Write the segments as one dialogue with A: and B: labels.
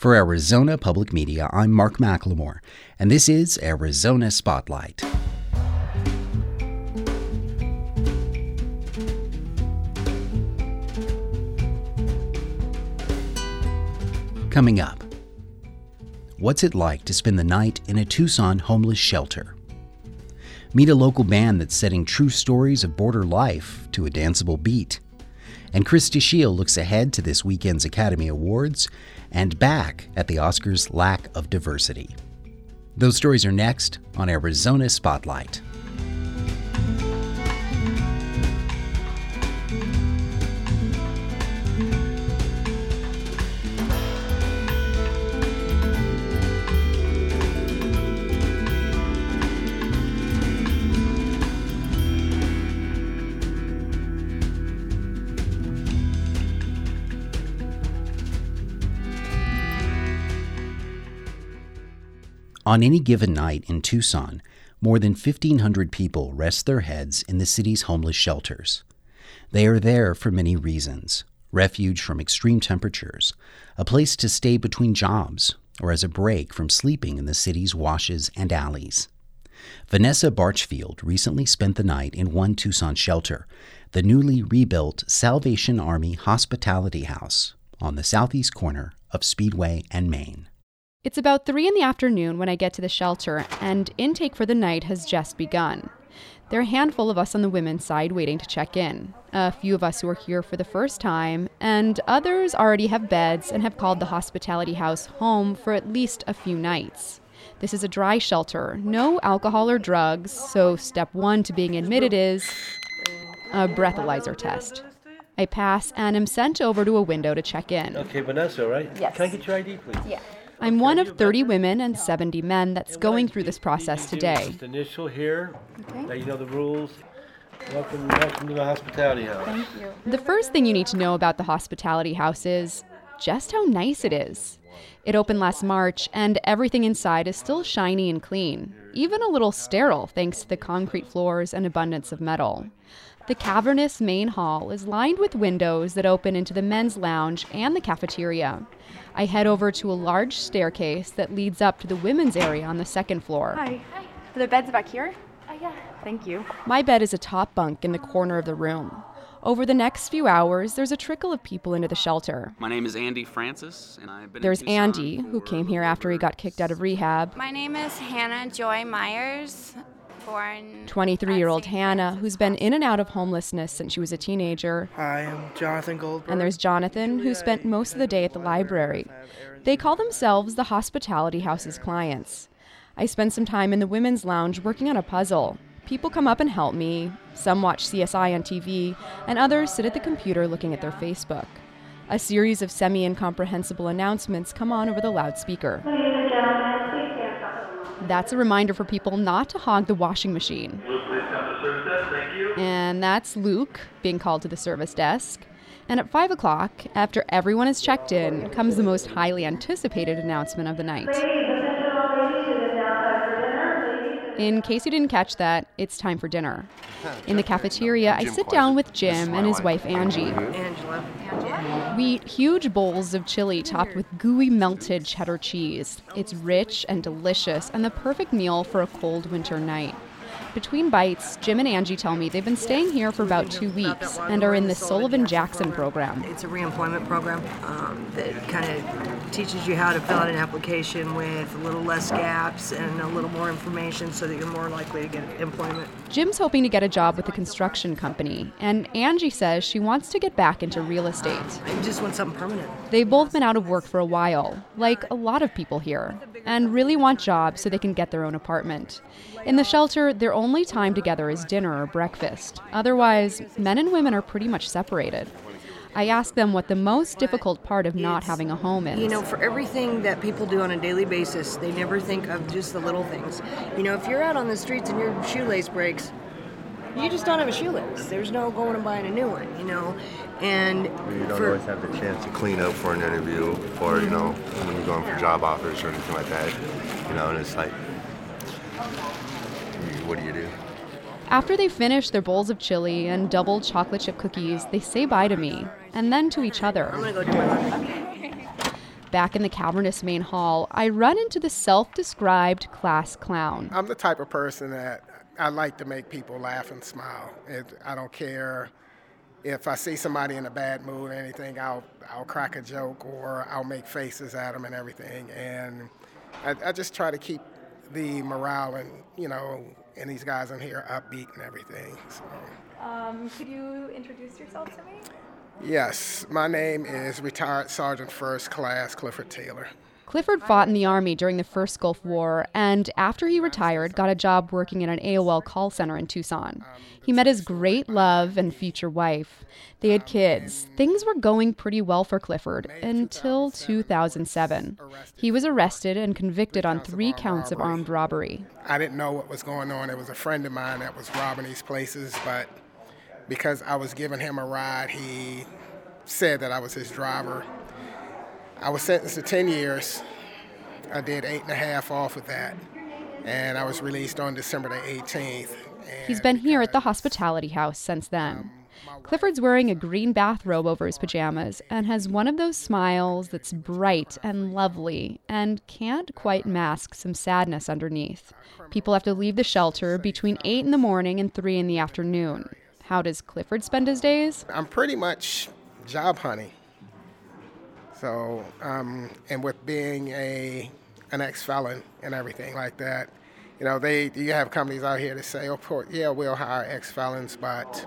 A: For Arizona Public Media, I'm Mark McLemore, and this is Arizona Spotlight. Coming up, what's it like to spend the night in a Tucson homeless shelter? Meet a local band that's setting true stories of border life to a danceable beat. And Chris DeShiel looks ahead to this weekend's Academy Awards and back at the Oscars' lack of diversity. Those stories are next on Arizona Spotlight. On any given night in Tucson, more than 1,500 people rest their heads in the city's homeless shelters. They are there for many reasons refuge from extreme temperatures, a place to stay between jobs, or as a break from sleeping in the city's washes and alleys. Vanessa Barchfield recently spent the night in one Tucson shelter, the newly rebuilt Salvation Army Hospitality House on the southeast corner of Speedway and Main.
B: It's about 3 in the afternoon when I get to the shelter, and intake for the night has just begun. There are a handful of us on the women's side waiting to check in. A few of us who are here for the first time, and others already have beds and have called the hospitality house home for at least a few nights. This is a dry shelter, no alcohol or drugs, so step one to being admitted is a breathalyzer test. I pass and am sent over to a window to check in.
C: Okay, Vanessa, right?
B: Yes.
C: Can I get your ID, please?
B: Yeah. I'm one of 30 women and 70 men that's going through this process today.
C: Just initial here.
B: Okay.
C: Now you know the rules. Welcome, welcome to the hospitality house. Thank you.
B: The first thing you need to know about the hospitality house is just how nice it is. It opened last March, and everything inside is still shiny and clean, even a little sterile thanks to the concrete floors and abundance of metal. The cavernous main hall is lined with windows that open into the men's lounge and the cafeteria. I head over to a large staircase that leads up to the women's area on the second floor.
D: Hi. Hi. Are there beds back here? Uh, yeah. Thank you.
B: My bed is a top bunk in the corner of the room. Over the next few hours, there's a trickle of people into the shelter.
E: My name is Andy Francis, and I've been.
B: There's
E: Tucson
B: Andy, who came here after he got kicked out of rehab.
F: My name is Hannah Joy Myers, born
B: 23 year old. Hannah,
F: Francis
B: who's been in and out of homelessness since she was a teenager.
G: Hi, I'm Jonathan Goldberg.
B: And there's Jonathan, who spent most of the day at the library. They call themselves the Hospitality House's clients. I spend some time in the women's lounge working on a puzzle. People come up and help me. Some watch CSI on TV, and others sit at the computer looking at their Facebook. A series of semi incomprehensible announcements come on over the loudspeaker. That's a reminder for people not to hog the washing machine. And that's Luke being called to the service desk. And at 5 o'clock, after everyone is checked in, comes the most highly anticipated announcement of the night. In case you didn't catch that, it's time for dinner. In the cafeteria, I sit down with Jim and his wife Angie. We eat huge bowls of chili topped with gooey melted cheddar cheese. It's rich and delicious and the perfect meal for a cold winter night. Between bites, Jim and Angie tell me they've been staying here for about two weeks and are in the Sullivan Jackson program.
H: It's a reemployment program um, that kind of teaches you how to fill out an application with a little less gaps and a little more information so that you're more likely to get employment.
B: Jim's hoping to get a job with a construction company, and Angie says she wants to get back into real estate.
H: I just want something permanent.
B: They've both been out of work for a while, like a lot of people here, and really want jobs so they can get their own apartment. In the shelter, their only time together is dinner or breakfast. Otherwise, men and women are pretty much separated. I ask them what the most difficult part of not having a home is.
H: You know, for everything that people do on a daily basis, they never think of just the little things. You know, if you're out on the streets and your shoelace breaks, you just don't have a shoelace. There's no going and buying a new one, you know. And
I: You don't
H: for,
I: always have the chance to clean up for an interview or, you mm-hmm. know, when you're going for job offers or anything like that. You know, and it's like, you- what do you do?
B: After they finish their bowls of chili and double chocolate chip cookies, they say bye to me, and then to each other.
H: I'm gonna go do my laundry.
B: Back in the cavernous main hall, I run into the self described class clown.
J: I'm the type of person that I like to make people laugh and smile. It, I don't care if I see somebody in a bad mood or anything, I'll, I'll crack a joke or I'll make faces at them and everything. And I, I just try to keep the morale and, you know, and these guys in here upbeat and everything. So.
D: Um, could you introduce yourself to me?
J: Yes, my name is retired Sergeant First Class Clifford Taylor.
B: Clifford fought in the Army during the first Gulf War, and after he retired, got a job working in an AOL call center in Tucson. He met his great love and future wife. They had kids. Things were going pretty well for Clifford until 2007. He was arrested and convicted on three counts of armed robbery.
J: I didn't know what was going on. It was a friend of mine that was robbing these places, but because I was giving him a ride, he said that I was his driver. I was sentenced to 10 years. I did eight and a half off of that, and I was released on December the 18th.
B: He's been here at the hospitality house since then. Um, Clifford's wearing a green bathrobe over his pajamas and has one of those smiles that's bright and lovely and can't quite mask some sadness underneath. People have to leave the shelter between 8 in the morning and 3 in the afternoon. How does Clifford spend his days?
J: I'm pretty much job hunting. So, um, and with being a an ex-felon and everything like that, you know, they you have companies out here that say, "Oh, yeah, we'll hire ex-felons," but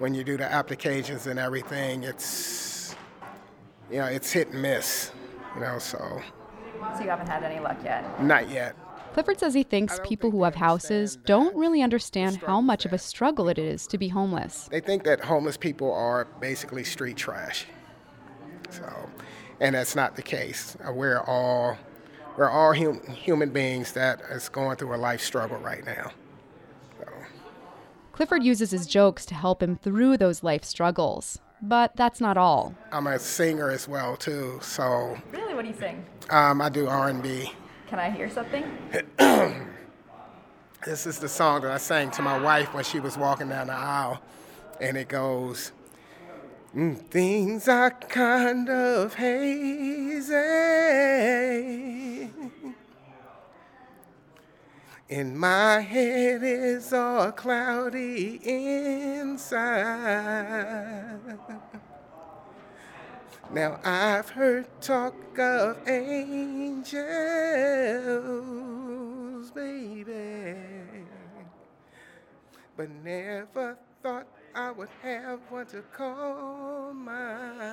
J: when you do the applications and everything, it's you know, it's hit and miss. You know, so.
D: So you haven't had any luck yet.
J: Not yet.
B: Clifford says he thinks people who have houses don't really understand how much of a struggle it is to be homeless.
J: They think that homeless people are basically street trash. So, and that's not the case. We're all we're all hum, human beings that is going through a life struggle right now. So.
B: Clifford uses his jokes to help him through those life struggles. But that's not all.
J: I'm a singer as well too, so.
D: Really, what do you sing?
J: Um, I do R&B.
D: Can I hear something?
J: this is the song that I sang to my wife when she was walking down the aisle, and it goes, Things are kind of hazy. And my head is all cloudy inside. Now I've heard talk of angels, baby, but never thought I would have one to call mine.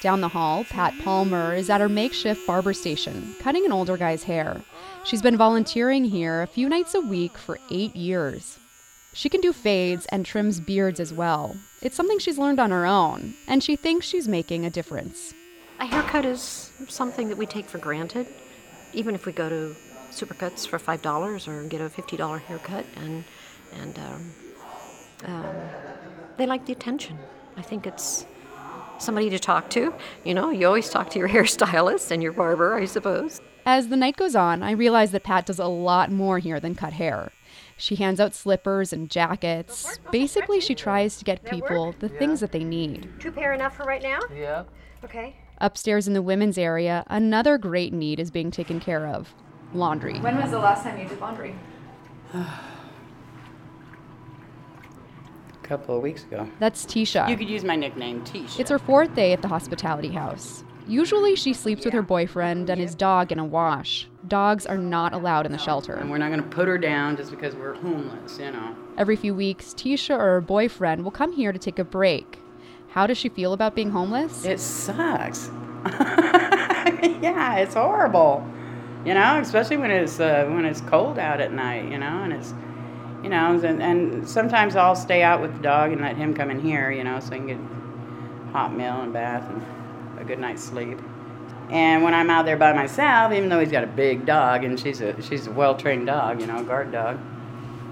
B: Down the hall, Pat Palmer is at her makeshift barber station, cutting an older guy's hair. She's been volunteering here a few nights a week for eight years. She can do fades and trims beards as well. It's something she's learned on her own, and she thinks she's making a difference.
K: A haircut is something that we take for granted, even if we go to Supercuts for five dollars or get a fifty dollar haircut, and and um, um, they like the attention. I think it's somebody to talk to. You know, you always talk to your hairstylist and your barber, I suppose.
B: As the night goes on, I realize that Pat does a lot more here than cut hair. She hands out slippers and jackets. Basically, she tries to get people the things that they need.
K: Two pair enough for right now?
C: Yeah.
K: Okay.
B: Upstairs in the women's area, another great need is being taken care of laundry.
D: When was the last time you did laundry?
L: A couple of weeks ago.
B: That's Tisha.
L: You could use my nickname, Tisha.
B: It's her fourth day at the hospitality house. Usually, she sleeps with her boyfriend and his dog in a wash. Dogs are not allowed in the shelter.
L: And we're not going to put her down just because we're homeless, you know.
B: Every few weeks, Tisha or her boyfriend will come here to take a break. How does she feel about being homeless?
L: It sucks. yeah, it's horrible. You know, especially when it's uh, when it's cold out at night. You know, and it's you know, and, and sometimes I'll stay out with the dog and let him come in here. You know, so he can get hot meal and bath and a good night's sleep. And when I'm out there by myself, even though he's got a big dog and she's a she's a well trained dog, you know, a guard dog,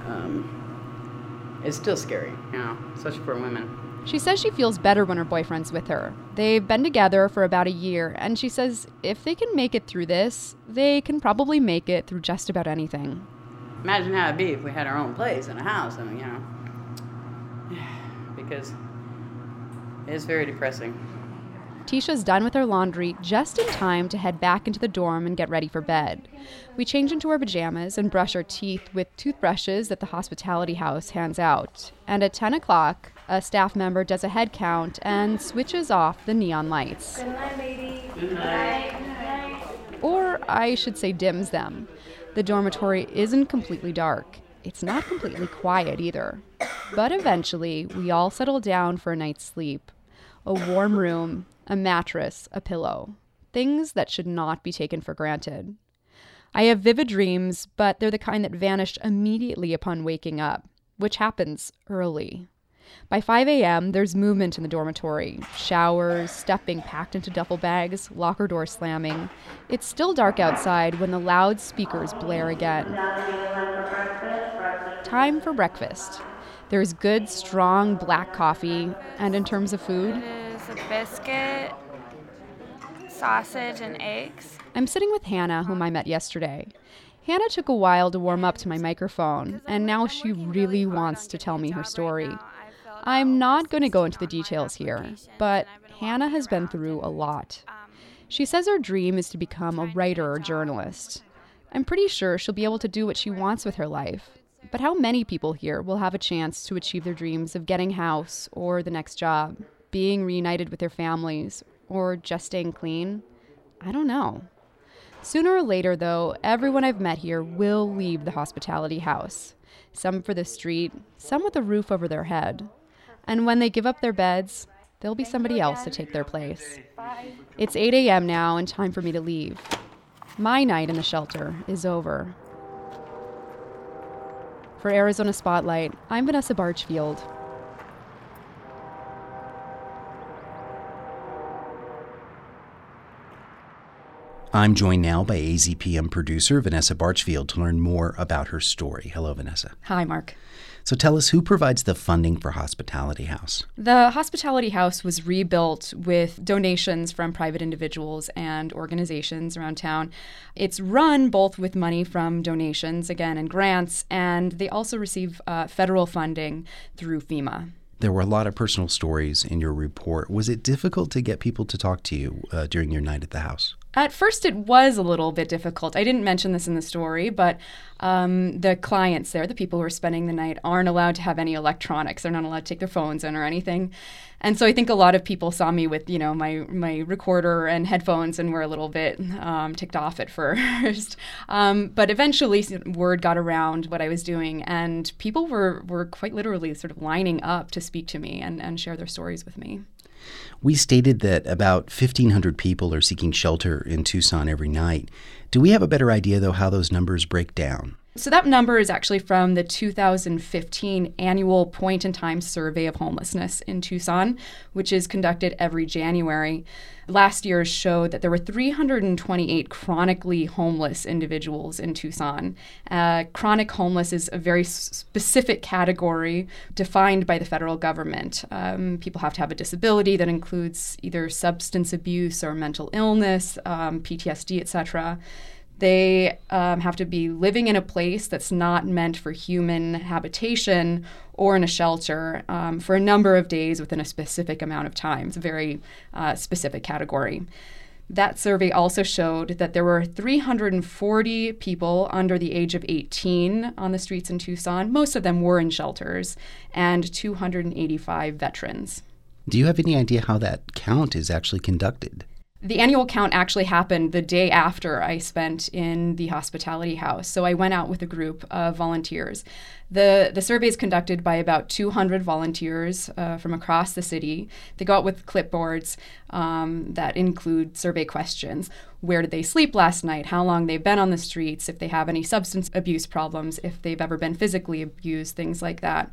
L: um, it's still scary, you know, especially for women.
B: She says she feels better when her boyfriend's with her. They've been together for about a year, and she says if they can make it through this, they can probably make it through just about anything.
L: Imagine how it'd be if we had our own place and a house, and you know, because it's very depressing.
B: Tisha's done with her laundry just in time to head back into the dorm and get ready for bed. We change into our pajamas and brush our teeth with toothbrushes that the hospitality house hands out. And at 10 o'clock, a staff member does a head count and switches off the neon lights.
D: Good night, lady. Good night.
B: Or I should say, dims them. The dormitory isn't completely dark. It's not completely quiet either. But eventually, we all settle down for a night's sleep. A warm room, a mattress, a pillow. Things that should not be taken for granted. I have vivid dreams, but they're the kind that vanish immediately upon waking up, which happens early. By 5 a.m., there's movement in the dormitory showers, stuff being packed into duffel bags, locker door slamming. It's still dark outside when the loud speakers blare again. Time for breakfast. There's good, strong black coffee, and in terms of food,
F: It is a biscuit, sausage, and eggs.
B: I'm sitting with Hannah, whom I met yesterday. Hannah took a while to warm up to my microphone, and now she really wants to tell me her story. I'm not going to go into the details here, but Hannah has been through a lot. She says her dream is to become a writer or journalist. I'm pretty sure she'll be able to do what she wants with her life. But how many people here will have a chance to achieve their dreams of getting house or the next job, being reunited with their families, or just staying clean? I don't know. Sooner or later, though, everyone I've met here will leave the hospitality house. Some for the street, some with a roof over their head. And when they give up their beds, there'll be somebody else to take their place. It's 8 a.m. now and time for me to leave. My night in the shelter is over. For Arizona Spotlight, I'm Vanessa Barchfield.
A: I'm joined now by AZPM producer Vanessa Barchfield to learn more about her story. Hello, Vanessa.
B: Hi, Mark.
A: So tell us who provides the funding for Hospitality House?
B: The Hospitality House was rebuilt with donations from private individuals and organizations around town. It's run both with money from donations, again, and grants, and they also receive uh, federal funding through FEMA.
A: There were a lot of personal stories in your report. Was it difficult to get people to talk to you uh, during your night at the house?
B: At first, it was a little bit difficult. I didn't mention this in the story, but um, the clients there, the people who are spending the night, aren't allowed to have any electronics. They're not allowed to take their phones in or anything. And so I think a lot of people saw me with, you know, my my recorder and headphones and were a little bit um, ticked off at first. um, but eventually, word got around what I was doing, and people were were quite literally sort of lining up to speak to me and, and share their stories with me.
A: We stated that about 1,500 people are seeking shelter in Tucson every night. Do we have a better idea, though, how those numbers break down?
B: So that number is actually from the 2015 annual point in time survey of homelessness in Tucson, which is conducted every January. Last year's showed that there were 328 chronically homeless individuals in Tucson. Uh, chronic homeless is a very specific category defined by the federal government. Um, people have to have a disability that includes either substance abuse or mental illness, um, PTSD, etc. They um, have to be living in a place that's not meant for human habitation or in a shelter um, for a number of days within a specific amount of time. It's a very uh, specific category. That survey also showed that there were 340 people under the age of 18 on the streets in Tucson. Most of them were in shelters, and 285 veterans.
A: Do you have any idea how that count is actually conducted?
B: The annual count actually happened the day after I spent in the hospitality house. So I went out with a group of volunteers. The, the survey is conducted by about 200 volunteers uh, from across the city. They go out with clipboards um, that include survey questions. Where did they sleep last night? How long they've been on the streets? If they have any substance abuse problems? If they've ever been physically abused? Things like that.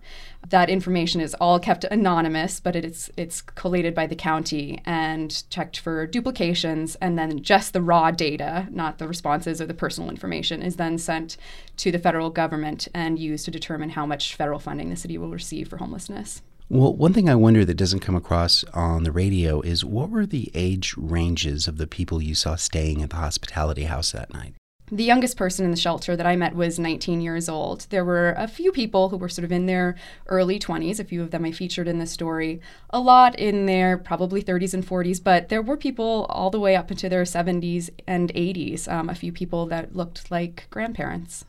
B: That information is all kept anonymous, but it's it's collated by the county and checked for duplications, and then just the raw data, not the responses or the personal information, is then sent to the federal government and used to determine how much federal funding the city will receive for homelessness.
A: Well, one thing I wonder that doesn't come across on the radio is what were the age ranges of the people you saw staying at the hospitality house that night?
B: The youngest person in the shelter that I met was 19 years old. There were a few people who were sort of in their early 20s, a few of them I featured in the story, a lot in their probably 30s and 40s, but there were people all the way up into their 70s and 80s, um, a few people that looked like grandparents.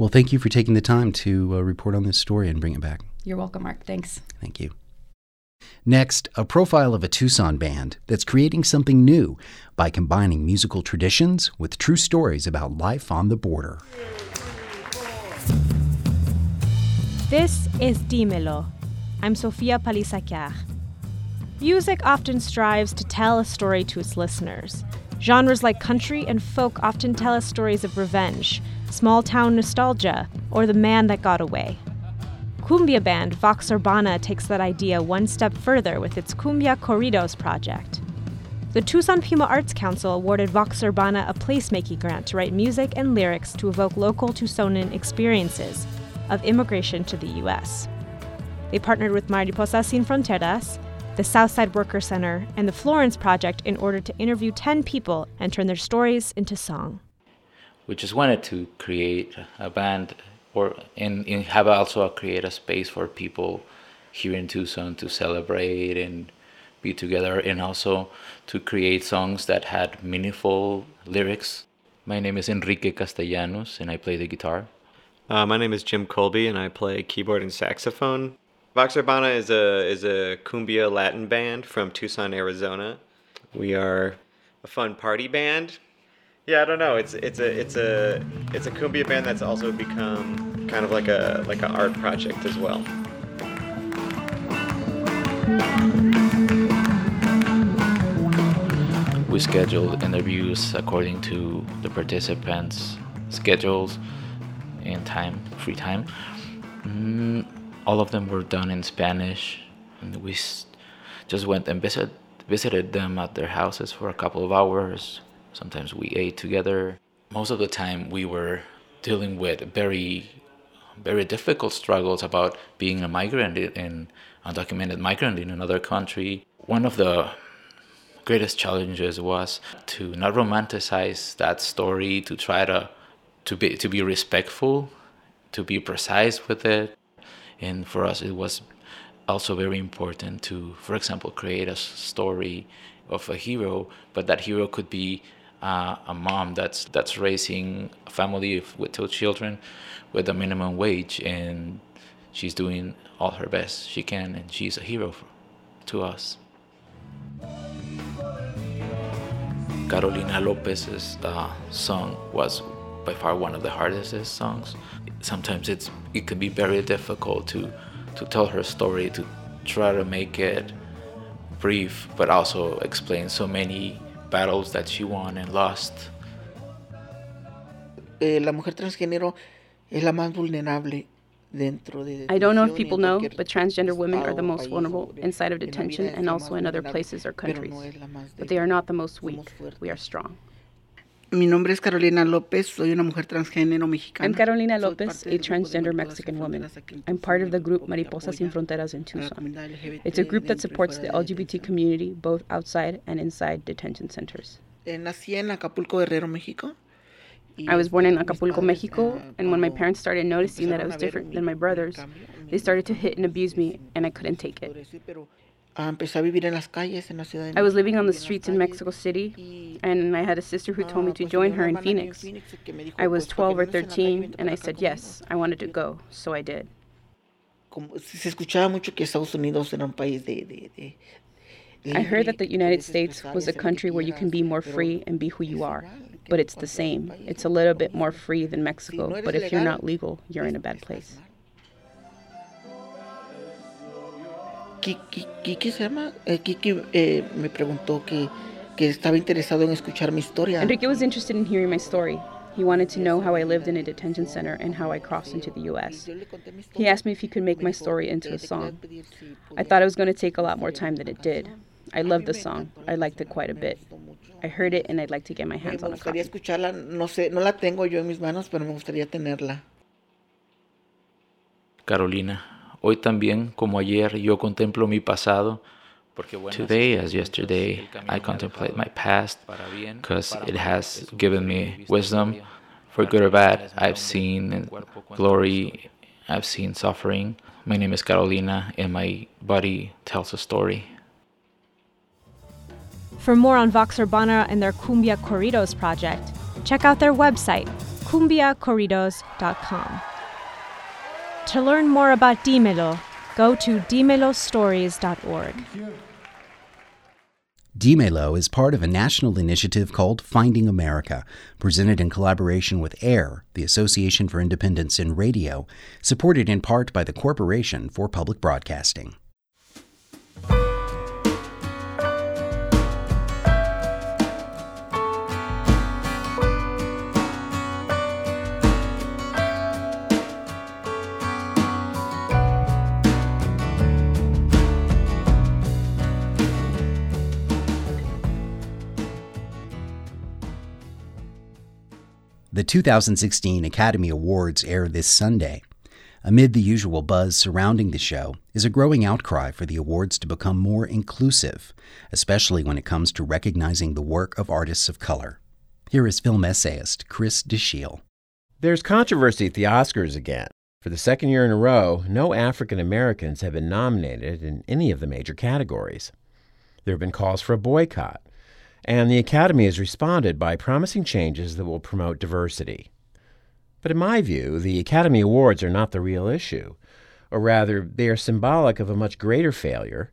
A: Well, thank you for taking the time to uh, report on this story and bring it back.
B: You're welcome, Mark. Thanks.
A: Thank you. Next, a profile of a Tucson band that's creating something new by combining musical traditions with true stories about life on the border.
M: This is Dímelo. I'm Sofia Palisacar. Music often strives to tell a story to its listeners. Genres like country and folk often tell us stories of revenge, small town nostalgia, or the man that got away. Cumbia band Vox Urbana takes that idea one step further with its Cumbia Corridos project. The Tucson Pima Arts Council awarded Vox Urbana a placemaking grant to write music and lyrics to evoke local Tucsonan experiences of immigration to the U.S. They partnered with Mariposas Sin Fronteras, the Southside Worker Center, and the Florence Project in order to interview 10 people and turn their stories into song.
N: We just wanted to create a band or and, and have also create a space for people here in Tucson to celebrate and be together and also to create songs that had meaningful lyrics. My name is Enrique Castellanos and I play the guitar.
O: Uh, my name is Jim Colby and I play keyboard and saxophone. Vox Urbana is a is a cumbia Latin band from Tucson, Arizona. We are a fun party band yeah, I don't know. It's it's a it's a it's a cumbia band that's also become kind of like a like an art project as well.
N: We scheduled interviews according to the participants' schedules and time, free time. Mm, all of them were done in Spanish, and we just went and visit, visited them at their houses for a couple of hours Sometimes we ate together. Most of the time, we were dealing with very, very difficult struggles about being a migrant in undocumented migrant in another country. One of the greatest challenges was to not romanticize that story, to try to to be to be respectful, to be precise with it. And for us, it was also very important to, for example, create a story of a hero, but that hero could be uh, a mom that's that's raising a family with two children with a minimum wage and she's doing all her best she can and she's a hero for, to us. Carolina lopez's uh, song was by far one of the hardest songs. Sometimes it's it can be very difficult to to tell her story to try to make it brief but also explain so many battles that she won and lost.
G: Eh, la mujer transgénero es la más vulnerable
P: I don't know if people know, but transgender women are the most vulnerable inside of detention and also in other places or countries. But they are not the most weak. We are strong.
G: Mi nombre es Carolina López, soy una mujer transgénero mexicana.
P: I'm Carolina López, a transgender Mexican woman. I'm part of the group Mariposas Sin Fronteras in Tucson. It's a group that supports the LGBT community both outside and inside detention centers.
G: Eh, nací en Acapulco, Guerrero, México.
P: I was born in Acapulco, Mexico, ah, and when my parents started noticing that I was different than my brothers, they started to hit and abuse me, and I couldn't take it.
G: Ah, empecé a vivir en las calles en la ciudad
P: de I was living on the streets in Mexico City, and I had a sister who told me to join her in Phoenix. I was 12 or 13, and I said yes, I wanted to go, so I did.
G: Se escuchaba mucho que Estados Unidos era un país de, de, de
P: I heard that the United States was a country where you can be more free and be who you are, but it's the same. It's a little bit more free than Mexico, but if you're not legal, you're in a bad place.
G: Kiki, se llama, eh, Kiki eh, me preguntó que, que estaba interesado en escuchar mi historia.
P: Enrique was interested in hearing my story. He wanted to know how I lived in a detention center and how I crossed into the U.S. He asked me if he could make my story into a song. I thought it was going to take a lot more time than it did. I loved the song. I liked it quite a bit. I heard it and I'd like to get my hands on a copy.
G: escucharla, no sé, no la tengo yo en mis manos, pero me gustaría tenerla.
N: Carolina, Hoy también, como ayer, yo contemplo mi pasado, Today, as yesterday, I contemplate my past because it has given me wisdom for good or bad. I've seen glory, I've seen suffering. My name is Carolina, and my body tells a story.
M: For more on Vox Urbana and their Cumbia Corridos project, check out their website, cumbiacorridos.com. To learn more about Dímelo, go to dimelostories.org.
A: Dímelo is part of a national initiative called Finding America, presented in collaboration with AIR, the Association for Independents in Radio, supported in part by the Corporation for Public Broadcasting. The 2016 Academy Awards air this Sunday. Amid the usual buzz surrounding the show is a growing outcry for the awards to become more inclusive, especially when it comes to recognizing the work of artists of color. Here is film essayist Chris DeShiel.
Q: There's controversy at the Oscars again. For the second year in a row, no African Americans have been nominated in any of the major categories. There have been calls for a boycott and the Academy has responded by promising changes that will promote diversity. But in my view, the Academy Awards are not the real issue, or rather, they are symbolic of a much greater failure,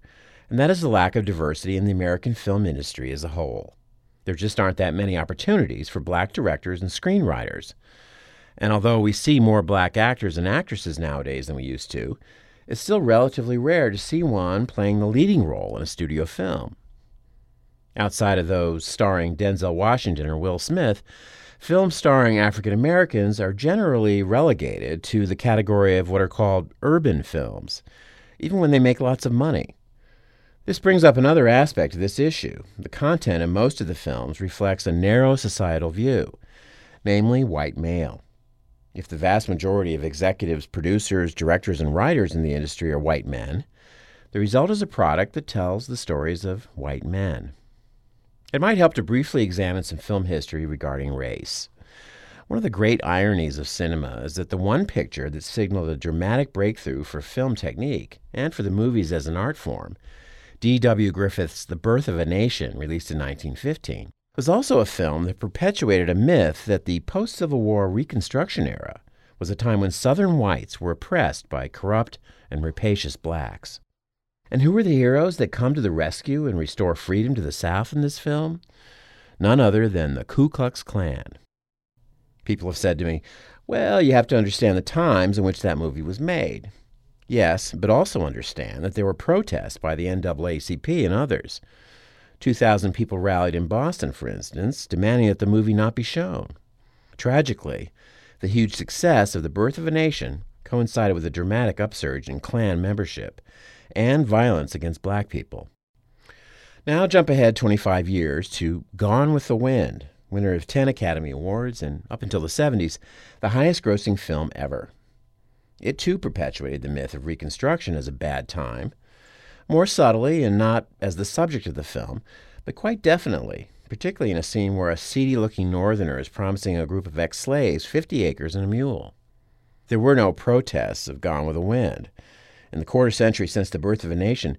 Q: and that is the lack of diversity in the American film industry as a whole. There just aren't that many opportunities for black directors and screenwriters. And although we see more black actors and actresses nowadays than we used to, it's still relatively rare to see one playing the leading role in a studio film. Outside of those starring Denzel Washington or Will Smith, films starring African Americans are generally relegated to the category of what are called urban films, even when they make lots of money. This brings up another aspect of this issue. The content of most of the films reflects a narrow societal view, namely white male. If the vast majority of executives, producers, directors, and writers in the industry are white men, the result is a product that tells the stories of white men. It might help to briefly examine some film history regarding race. One of the great ironies of cinema is that the one picture that signaled a dramatic breakthrough for film technique and for the movies as an art form, D.W. Griffith's The Birth of a Nation, released in 1915, was also a film that perpetuated a myth that the post Civil War Reconstruction era was a time when Southern whites were oppressed by corrupt and rapacious blacks. And who are the heroes that come to the rescue and restore freedom to the South in this film? None other than the Ku Klux Klan. People have said to me, well, you have to understand the times in which that movie was made. Yes, but also understand that there were protests by the NAACP and others. 2,000 people rallied in Boston, for instance, demanding that the movie not be shown. Tragically, the huge success of The Birth of a Nation coincided with a dramatic upsurge in Klan membership and violence against black people. Now jump ahead 25 years to Gone with the Wind, winner of 10 Academy Awards and up until the 70s, the highest grossing film ever. It too perpetuated the myth of Reconstruction as a bad time, more subtly and not as the subject of the film, but quite definitely, particularly in a scene where a seedy looking northerner is promising a group of ex slaves 50 acres and a mule. There were no protests of Gone with the Wind. In the quarter century since the birth of a nation,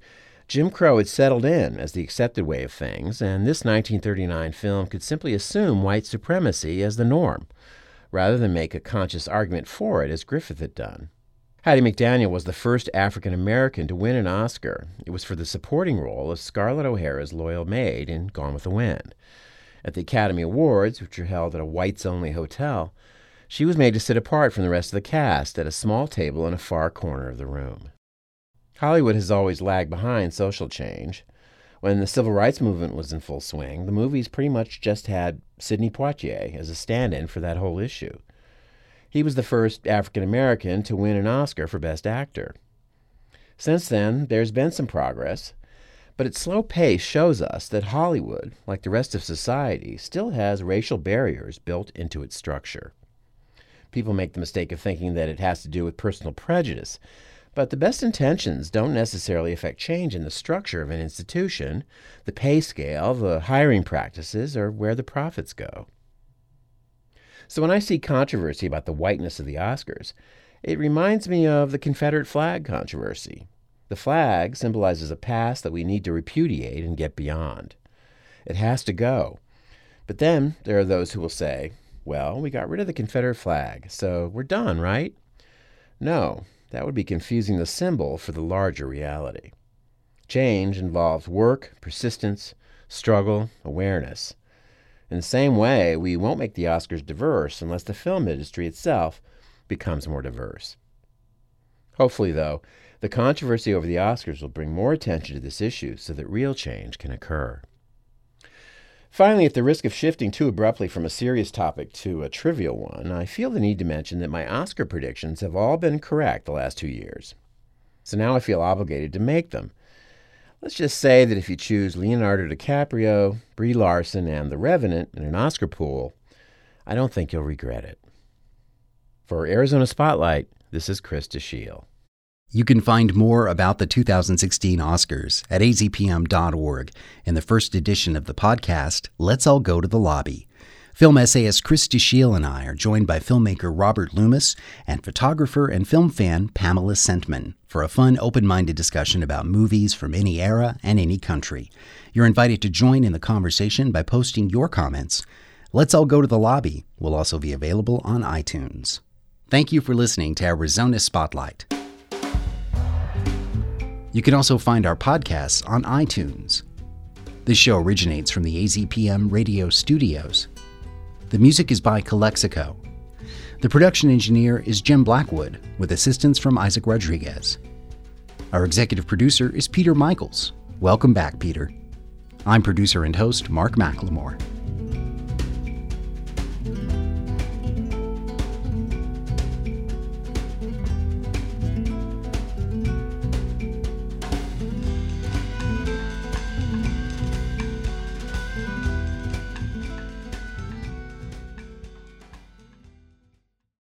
Q: Jim Crow had settled in as the accepted way of things, and this 1939 film could simply assume white supremacy as the norm, rather than make a conscious argument for it as Griffith had done. Hattie McDaniel was the first African American to win an Oscar. It was for the supporting role of Scarlett O'Hara's loyal maid in Gone with the Wind. At the Academy Awards, which were held at a whites only hotel, she was made to sit apart from the rest of the cast at a small table in a far corner of the room. Hollywood has always lagged behind social change. When the civil rights movement was in full swing, the movies pretty much just had Sidney Poitier as a stand in for that whole issue. He was the first African American to win an Oscar for Best Actor. Since then, there's been some progress, but its slow pace shows us that Hollywood, like the rest of society, still has racial barriers built into its structure. People make the mistake of thinking that it has to do with personal prejudice, But the best intentions don't necessarily affect change in the structure of an institution, the pay scale, the hiring practices, or where the profits go. So when I see controversy about the whiteness of the Oscars, it reminds me of the Confederate flag controversy. The flag symbolizes a past that we need to repudiate and get beyond. It has to go. But then there are those who will say, well, we got rid of the Confederate flag, so we're done, right? No, that would be confusing the symbol for the larger reality. Change involves work, persistence, struggle, awareness. In the same way, we won't make the Oscars diverse unless the film industry itself becomes more diverse. Hopefully, though, the controversy over the Oscars will bring more attention to this issue so that real change can occur. Finally, at the risk of shifting too abruptly from a serious topic to a trivial one, I feel the need to mention that my Oscar predictions have all been correct the last two years. So now I feel obligated to make them. Let's just say that if you choose Leonardo DiCaprio, Brie Larson, and The Revenant in an Oscar pool, I don't think you'll regret it. For Arizona Spotlight, this is Chris DeShiel.
A: You can find more about the 2016 Oscars at azpm.org in the first edition of the podcast, Let's All Go to the Lobby. Film essayist Chris DeShiel and I are joined by filmmaker Robert Loomis and photographer and film fan Pamela Sentman for a fun, open minded discussion about movies from any era and any country. You're invited to join in the conversation by posting your comments. Let's All Go to the Lobby will also be available on iTunes. Thank you for listening to Arizona Spotlight. You can also find our podcasts on iTunes. This show originates from the AZPM radio studios. The music is by Calexico. The production engineer is Jim Blackwood, with assistance from Isaac Rodriguez. Our executive producer is Peter Michaels. Welcome back, Peter. I'm producer and host Mark McLemore.